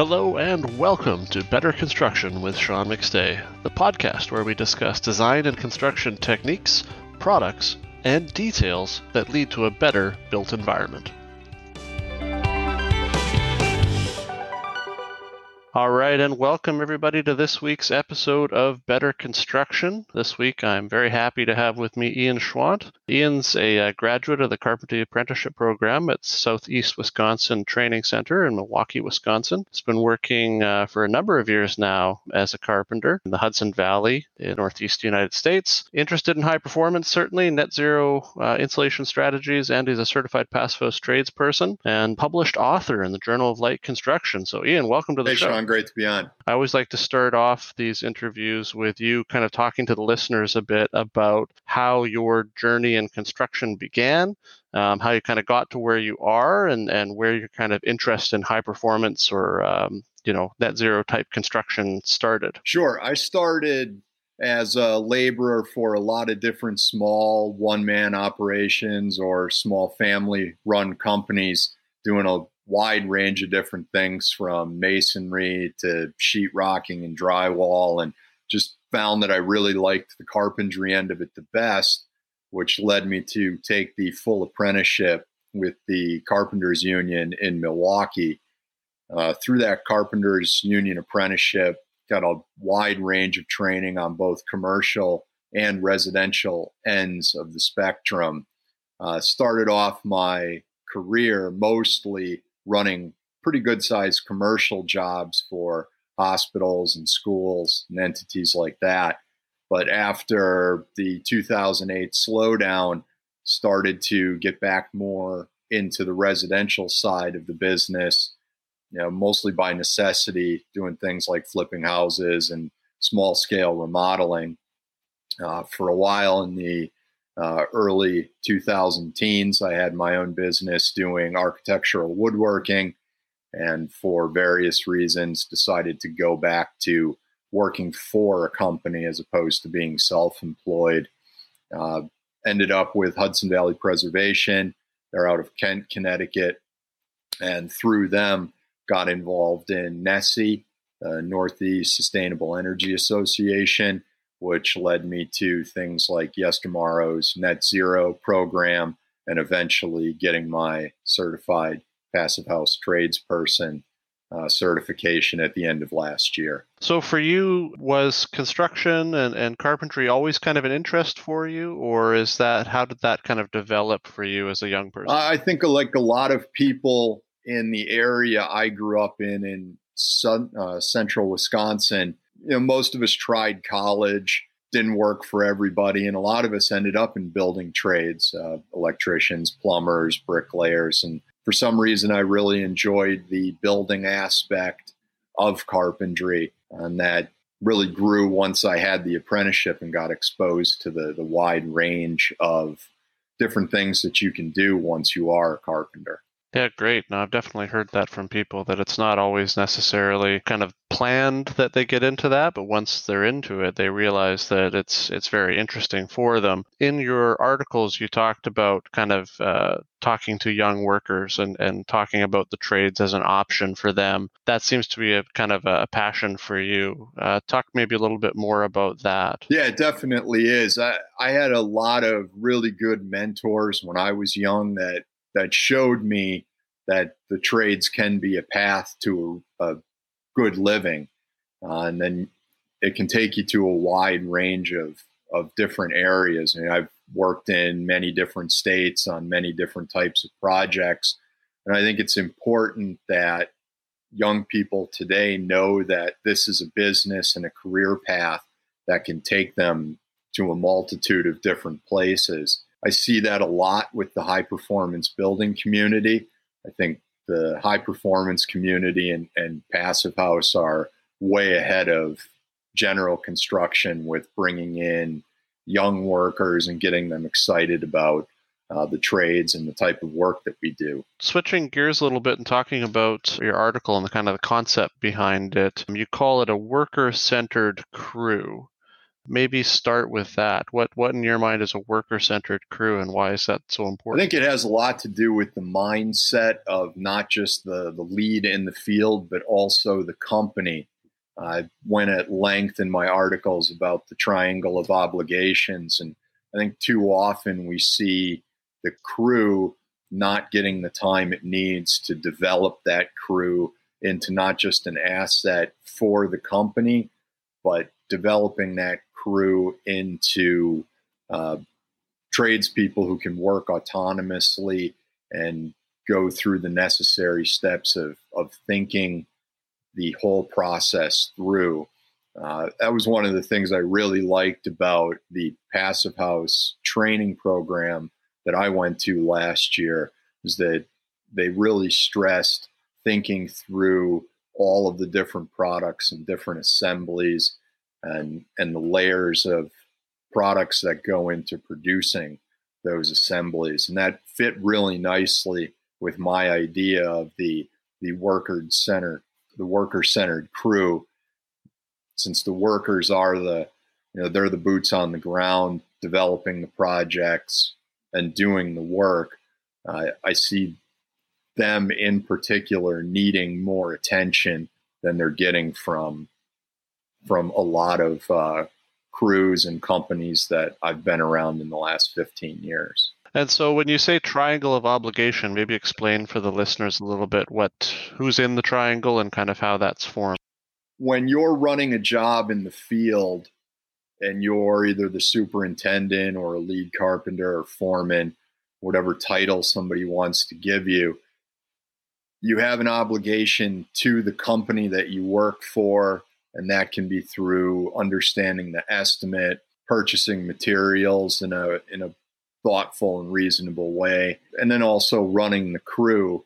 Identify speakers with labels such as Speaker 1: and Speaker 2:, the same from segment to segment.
Speaker 1: Hello and welcome to Better Construction with Sean McStay, the podcast where we discuss design and construction techniques, products, and details that lead to a better built environment. All right, and welcome everybody to this week's episode of Better Construction. This week, I'm very happy to have with me Ian Schwant. Ian's a uh, graduate of the Carpentry Apprenticeship Program at Southeast Wisconsin Training Center in Milwaukee, Wisconsin. He's been working uh, for a number of years now as a carpenter in the Hudson Valley in Northeast United States. Interested in high performance, certainly, net zero uh, insulation strategies, and he's a certified Passivhaus tradesperson and published author in the Journal of Light Construction. So, Ian, welcome to the
Speaker 2: hey,
Speaker 1: show.
Speaker 2: Sean great to be on.
Speaker 1: I always like to start off these interviews with you kind of talking to the listeners a bit about how your journey in construction began, um, how you kind of got to where you are, and, and where your kind of interest in high performance or um, you know net zero type construction started.
Speaker 2: Sure, I started as a laborer for a lot of different small one man operations or small family run companies doing a wide range of different things from masonry to sheetrocking and drywall, and just found that I really liked the carpentry end of it the best, which led me to take the full apprenticeship with the Carpenters Union in Milwaukee. Uh, through that Carpenters Union apprenticeship, got a wide range of training on both commercial and residential ends of the spectrum. Uh, started off my career mostly running pretty good sized commercial jobs for hospitals and schools and entities like that. But after the 2008 slowdown, started to get back more into the residential side of the business, you know, mostly by necessity, doing things like flipping houses and small scale remodeling. Uh, for a while in the uh, early 2000 teens. I had my own business doing architectural woodworking, and for various reasons, decided to go back to working for a company as opposed to being self employed. Uh, ended up with Hudson Valley Preservation. They're out of Kent, Connecticut, and through them, got involved in NESEA, the Northeast Sustainable Energy Association which led me to things like Yestermorrow's Net Zero program and eventually getting my certified passive house tradesperson uh, certification at the end of last year.
Speaker 1: So, for you, was construction and, and carpentry always kind of an interest for you, or is that how did that kind of develop for you as a young person?
Speaker 2: I think, like a lot of people in the area I grew up in, in sun, uh, central Wisconsin, you know, most of us tried college, didn't work for everybody, and a lot of us ended up in building trades, uh, electricians, plumbers, bricklayers, and for some reason, I really enjoyed the building aspect of carpentry, and that really grew once I had the apprenticeship and got exposed to the the wide range of different things that you can do once you are a carpenter.
Speaker 1: Yeah, great. No, I've definitely heard that from people that it's not always necessarily kind of planned that they get into that, but once they're into it, they realize that it's it's very interesting for them. In your articles, you talked about kind of uh, talking to young workers and and talking about the trades as an option for them. That seems to be a kind of a passion for you. Uh, talk maybe a little bit more about that.
Speaker 2: Yeah, it definitely is. I I had a lot of really good mentors when I was young that that showed me that the trades can be a path to a, a good living. Uh, and then it can take you to a wide range of, of different areas. I mean, I've worked in many different states on many different types of projects. And I think it's important that young people today know that this is a business and a career path that can take them to a multitude of different places. I see that a lot with the high performance building community. I think the high performance community and, and passive house are way ahead of general construction with bringing in young workers and getting them excited about uh, the trades and the type of work that we do.
Speaker 1: Switching gears a little bit and talking about your article and the kind of the concept behind it, you call it a worker centered crew. Maybe start with that. What what in your mind is a worker centered crew, and why is that so important?
Speaker 2: I think it has a lot to do with the mindset of not just the the lead in the field, but also the company. I went at length in my articles about the triangle of obligations, and I think too often we see the crew not getting the time it needs to develop that crew into not just an asset for the company, but developing that crew into uh, tradespeople who can work autonomously and go through the necessary steps of, of thinking the whole process through. Uh, that was one of the things I really liked about the Passive House training program that I went to last year is that they really stressed thinking through all of the different products and different assemblies and and the layers of products that go into producing those assemblies. And that fit really nicely with my idea of the the worker centered the worker centered crew. Since the workers are the you know they're the boots on the ground developing the projects and doing the work uh, i see them in particular needing more attention than they're getting from from a lot of uh, crews and companies that I've been around in the last 15 years.
Speaker 1: And so when you say triangle of obligation, maybe explain for the listeners a little bit what who's in the triangle and kind of how that's formed.
Speaker 2: When you're running a job in the field and you're either the superintendent or a lead carpenter or foreman, whatever title somebody wants to give you, you have an obligation to the company that you work for, and that can be through understanding the estimate, purchasing materials in a in a thoughtful and reasonable way, and then also running the crew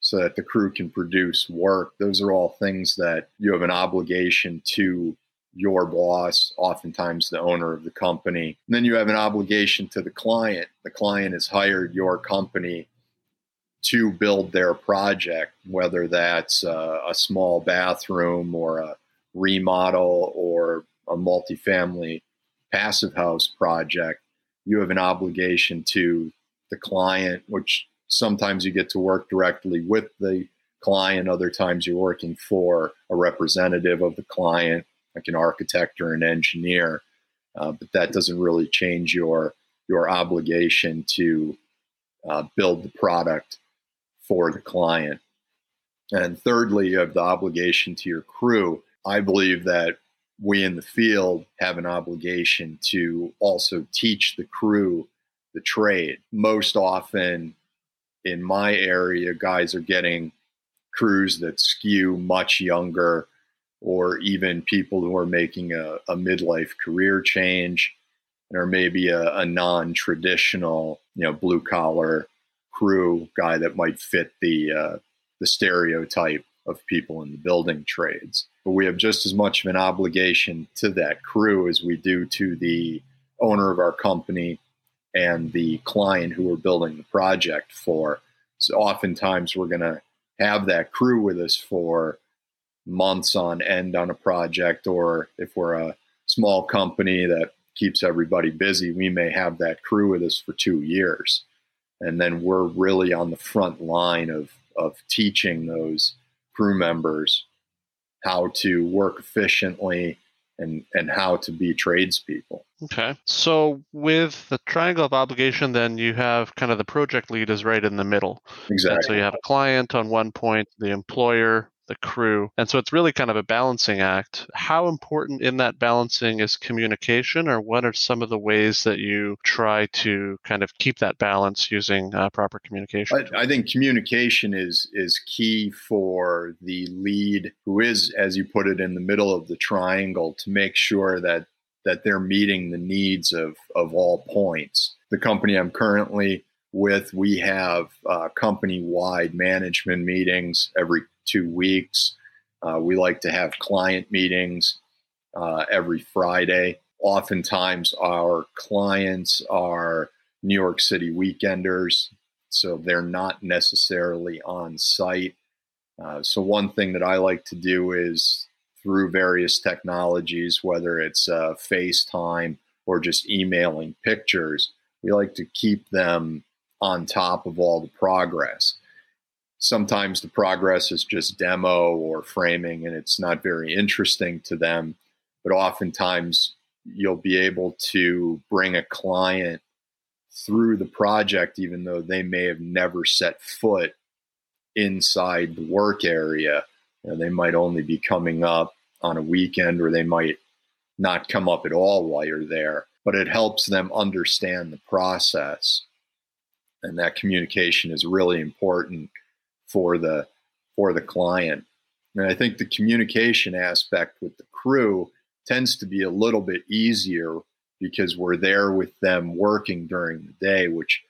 Speaker 2: so that the crew can produce work. Those are all things that you have an obligation to your boss, oftentimes the owner of the company. And then you have an obligation to the client. The client has hired your company to build their project, whether that's a, a small bathroom or a remodel or a multifamily passive house project, you have an obligation to the client, which sometimes you get to work directly with the client, other times you're working for a representative of the client, like an architect or an engineer. Uh, but that doesn't really change your your obligation to uh, build the product for the client. And thirdly, you have the obligation to your crew. I believe that we in the field have an obligation to also teach the crew the trade. Most often in my area, guys are getting crews that skew much younger or even people who are making a, a midlife career change or maybe a, a non-traditional, you know, blue collar crew guy that might fit the uh, the stereotype of people in the building trades. But we have just as much of an obligation to that crew as we do to the owner of our company and the client who we're building the project for. So oftentimes we're going to have that crew with us for months on end on a project, or if we're a small company that keeps everybody busy, we may have that crew with us for two years and then we're really on the front line of of teaching those crew members how to work efficiently and and how to be tradespeople.
Speaker 1: Okay. So with the triangle of obligation, then you have kind of the project lead is right in the middle.
Speaker 2: Exactly.
Speaker 1: And so you have a client on one point, the employer the crew. And so it's really kind of a balancing act. How important in that balancing is communication, or what are some of the ways that you try to kind of keep that balance using uh, proper communication?
Speaker 2: I, I think communication is is key for the lead, who is, as you put it, in the middle of the triangle, to make sure that that they're meeting the needs of of all points. The company I'm currently with, we have uh, company wide management meetings every two weeks. Uh, we like to have client meetings uh, every Friday. Oftentimes, our clients are New York City weekenders, so they're not necessarily on site. Uh, so, one thing that I like to do is through various technologies, whether it's uh, FaceTime or just emailing pictures. We like to keep them on top of all the progress. Sometimes the progress is just demo or framing and it's not very interesting to them, but oftentimes you'll be able to bring a client through the project, even though they may have never set foot inside the work area. You know, they might only be coming up on a weekend or they might not come up at all while you're there, but it helps them understand the process. And that communication is really important for the for the client. And I think the communication aspect with the crew tends to be a little bit easier because we're there with them working during the day, which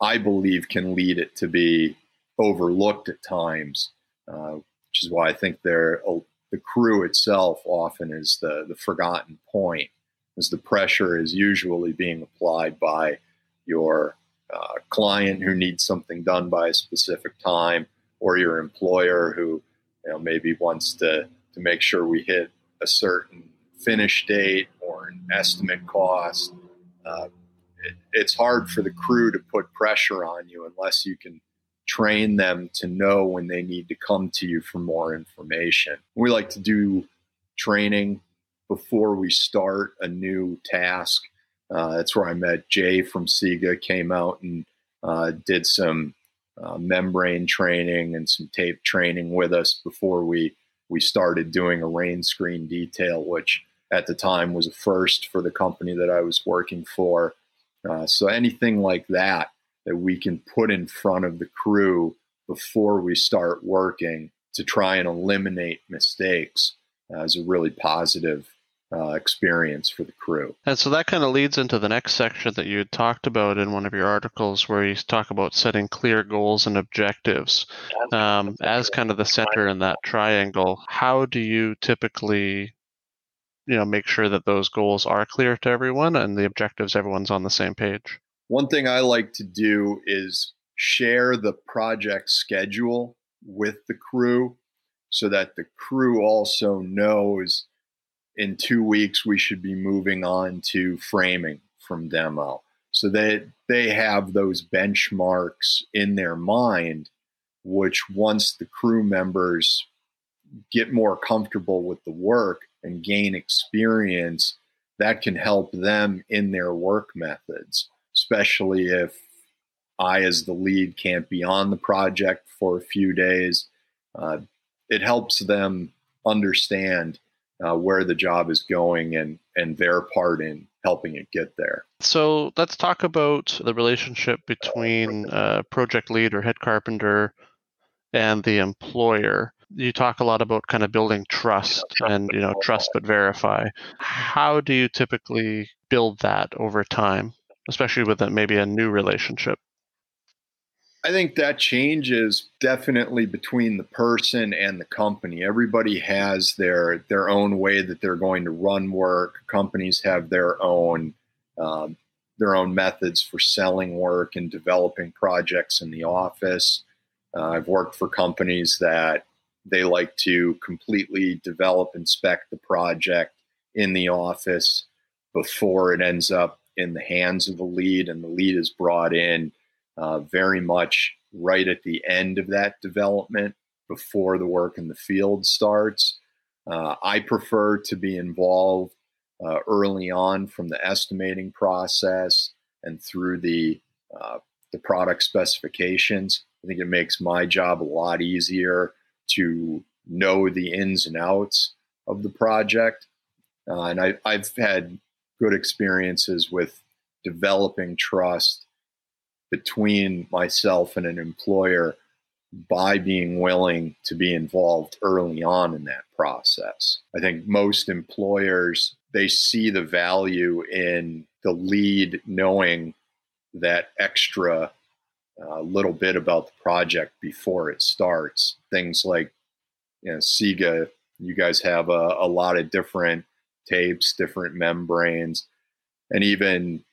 Speaker 2: I believe can lead it to be overlooked at times, uh, which is why I think they're, uh, the crew itself often is the, the forgotten point, as the pressure is usually being applied by your uh, client who needs something done by a specific time, or your employer who you know, maybe wants to, to make sure we hit a certain finish date or an estimate cost. Uh, it, it's hard for the crew to put pressure on you unless you can train them to know when they need to come to you for more information. We like to do training before we start a new task. Uh, that's where I met Jay from SIGA, came out and uh, did some uh, membrane training and some tape training with us before we we started doing a rain screen detail, which at the time was a first for the company that I was working for. Uh, so anything like that that we can put in front of the crew before we start working to try and eliminate mistakes uh, is a really positive uh, experience for the crew.
Speaker 1: And so that kind of leads into the next section that you had talked about in one of your articles, where you talk about setting clear goals and objectives. Um, as kind of the center in that triangle, how do you typically you know make sure that those goals are clear to everyone and the objectives everyone's on the same page
Speaker 2: one thing i like to do is share the project schedule with the crew so that the crew also knows in two weeks we should be moving on to framing from demo so that they have those benchmarks in their mind which once the crew members get more comfortable with the work and gain experience that can help them in their work methods, especially if I, as the lead, can't be on the project for a few days. Uh, it helps them understand uh, where the job is going and, and their part in helping it get there.
Speaker 1: So let's talk about the relationship between uh, project lead or head carpenter and the employer. You talk a lot about kind of building trust and you know trust but verify. How do you typically build that over time especially with a, maybe a new relationship
Speaker 2: I think that changes definitely between the person and the company. Everybody has their their own way that they're going to run work. Companies have their own um, their own methods for selling work and developing projects in the office. Uh, I've worked for companies that they like to completely develop and spec the project in the office before it ends up in the hands of the lead, and the lead is brought in uh, very much right at the end of that development before the work in the field starts. Uh, I prefer to be involved uh, early on from the estimating process and through the uh, the product specifications. I think it makes my job a lot easier to know the ins and outs of the project. Uh, and I, I've had good experiences with developing trust between myself and an employer by being willing to be involved early on in that process. I think most employers they see the value in the lead knowing that extra a little bit about the project before it starts. Things like, you know, SIGA, you guys have a, a lot of different tapes, different membranes, and even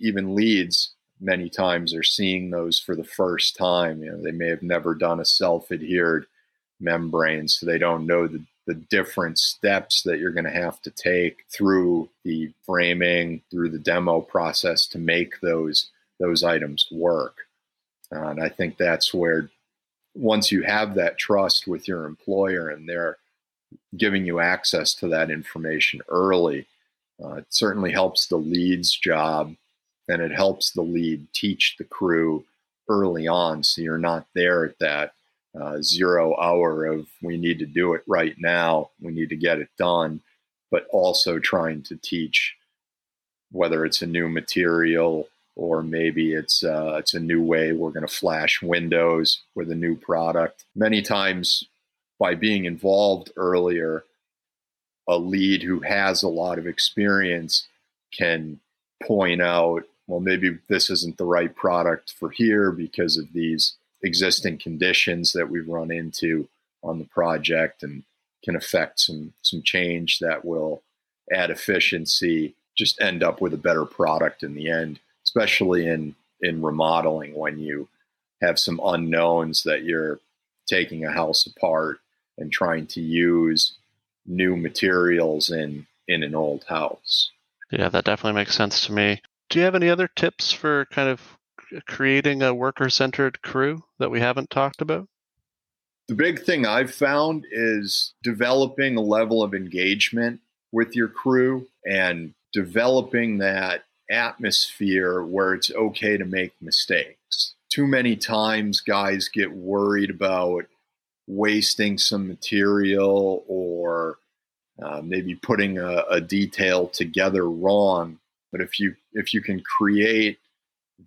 Speaker 2: even leads many times are seeing those for the first time. You know, they may have never done a self-adhered membrane, so they don't know the, the different steps that you're going to have to take through the framing, through the demo process to make those those items work. Uh, and I think that's where once you have that trust with your employer and they're giving you access to that information early, uh, it certainly helps the lead's job and it helps the lead teach the crew early on so you're not there at that uh, zero hour of we need to do it right now, we need to get it done, but also trying to teach whether it's a new material or maybe it's uh, it's a new way we're going to flash windows with a new product. Many times, by being involved earlier, a lead who has a lot of experience can point out, well, maybe this isn't the right product for here because of these existing conditions that we've run into on the project and can affect some some change that will add efficiency just end up with a better product in the end especially in in remodeling when you have some unknowns that you're taking a house apart and trying to use new materials in in an old house.
Speaker 1: Yeah, that definitely makes sense to me. Do you have any other tips for kind of creating a worker centered crew that we haven't talked about?
Speaker 2: The big thing I've found is developing a level of engagement with your crew and developing that atmosphere where it's okay to make mistakes. Too many times, guys get worried about wasting some material or uh, maybe putting a, a detail together wrong. But if you if you can create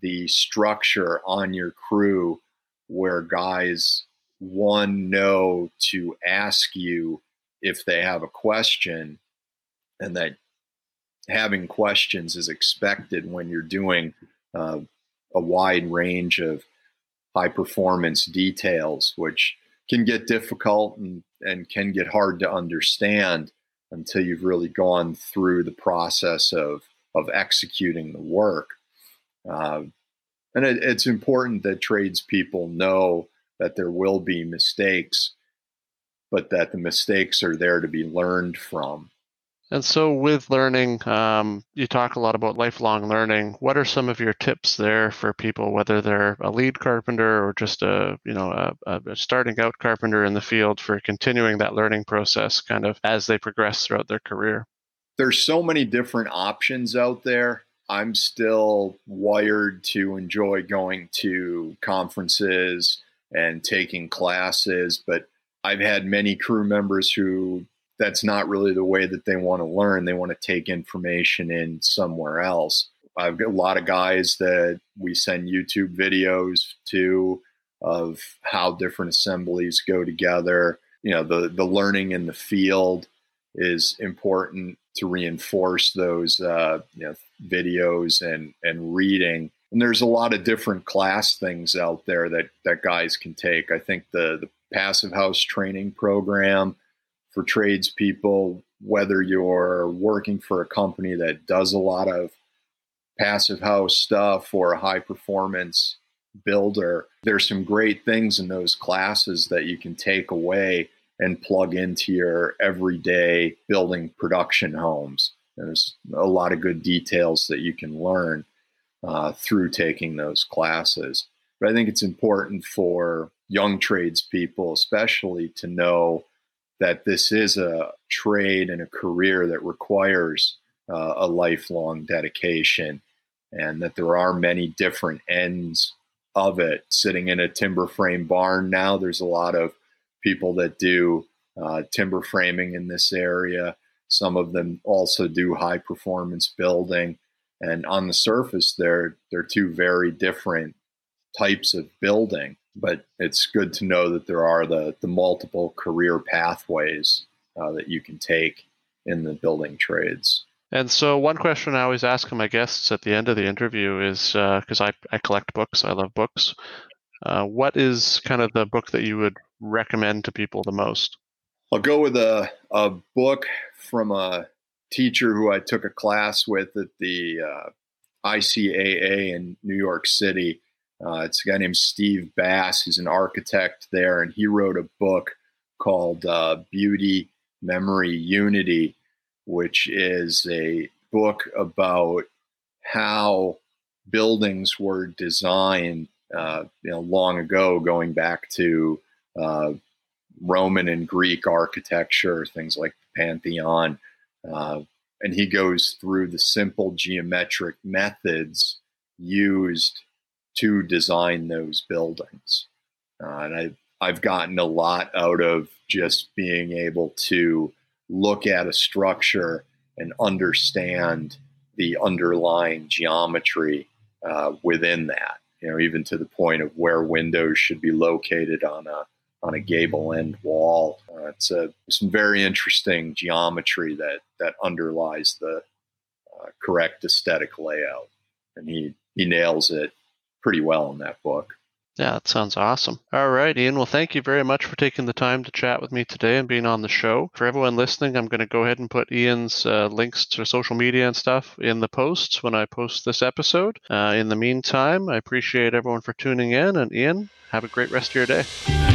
Speaker 2: the structure on your crew where guys one know to ask you if they have a question and that having questions is expected when you're doing uh, a wide range of high performance details, which can get difficult and, and can get hard to understand until you've really gone through the process of, of executing the work. Uh, and it, it's important that tradespeople know that there will be mistakes, but that the mistakes are there to be learned from.
Speaker 1: And so, with learning, um, you talk a lot about lifelong learning. What are some of your tips there for people, whether they're a lead carpenter or just a you know a, a starting out carpenter in the field, for continuing that learning process, kind of as they progress throughout their career?
Speaker 2: There's so many different options out there. I'm still wired to enjoy going to conferences and taking classes, but I've had many crew members who that's not really the way that they want to learn. They want to take information in somewhere else. I've got a lot of guys that we send YouTube videos to of how different assemblies go together. You know, the the learning in the field is important to reinforce those uh, you know videos and and reading. And there's a lot of different class things out there that that guys can take. I think the the passive house training program for tradespeople, whether you're working for a company that does a lot of passive house stuff or a high performance builder, there's some great things in those classes that you can take away and plug into your everyday building production homes. There's a lot of good details that you can learn uh, through taking those classes. But I think it's important for young tradespeople, especially, to know that this is a trade and a career that requires uh, a lifelong dedication and that there are many different ends of it. Sitting in a timber frame barn now, there's a lot of people that do uh, timber framing in this area. Some of them also do high performance building. And on the surface, they're, they're two very different types of building but it's good to know that there are the, the multiple career pathways uh, that you can take in the building trades.
Speaker 1: And so, one question I always ask my guests at the end of the interview is because uh, I, I collect books, I love books. Uh, what is kind of the book that you would recommend to people the most?
Speaker 2: I'll go with a, a book from a teacher who I took a class with at the uh, ICAA in New York City. Uh, it's a guy named Steve Bass. He's an architect there, and he wrote a book called uh, Beauty Memory Unity, which is a book about how buildings were designed, uh, you know, long ago, going back to uh, Roman and Greek architecture, things like the Pantheon. Uh, and he goes through the simple geometric methods used to design those buildings. Uh, and I, I've gotten a lot out of just being able to look at a structure and understand the underlying geometry uh, within that. You know, even to the point of where windows should be located on a on a gable end wall. Uh, it's a some very interesting geometry that that underlies the uh, correct aesthetic layout, and he he nails it pretty well in that book.
Speaker 1: Yeah, that sounds awesome. All right, Ian. Well, thank you very much for taking the time to chat with me today and being on the show. For everyone listening, I'm going to go ahead and put Ian's uh, links to social media and stuff in the posts when I post this episode. Uh, in the meantime, I appreciate everyone for tuning in, and Ian, have a great rest of your day.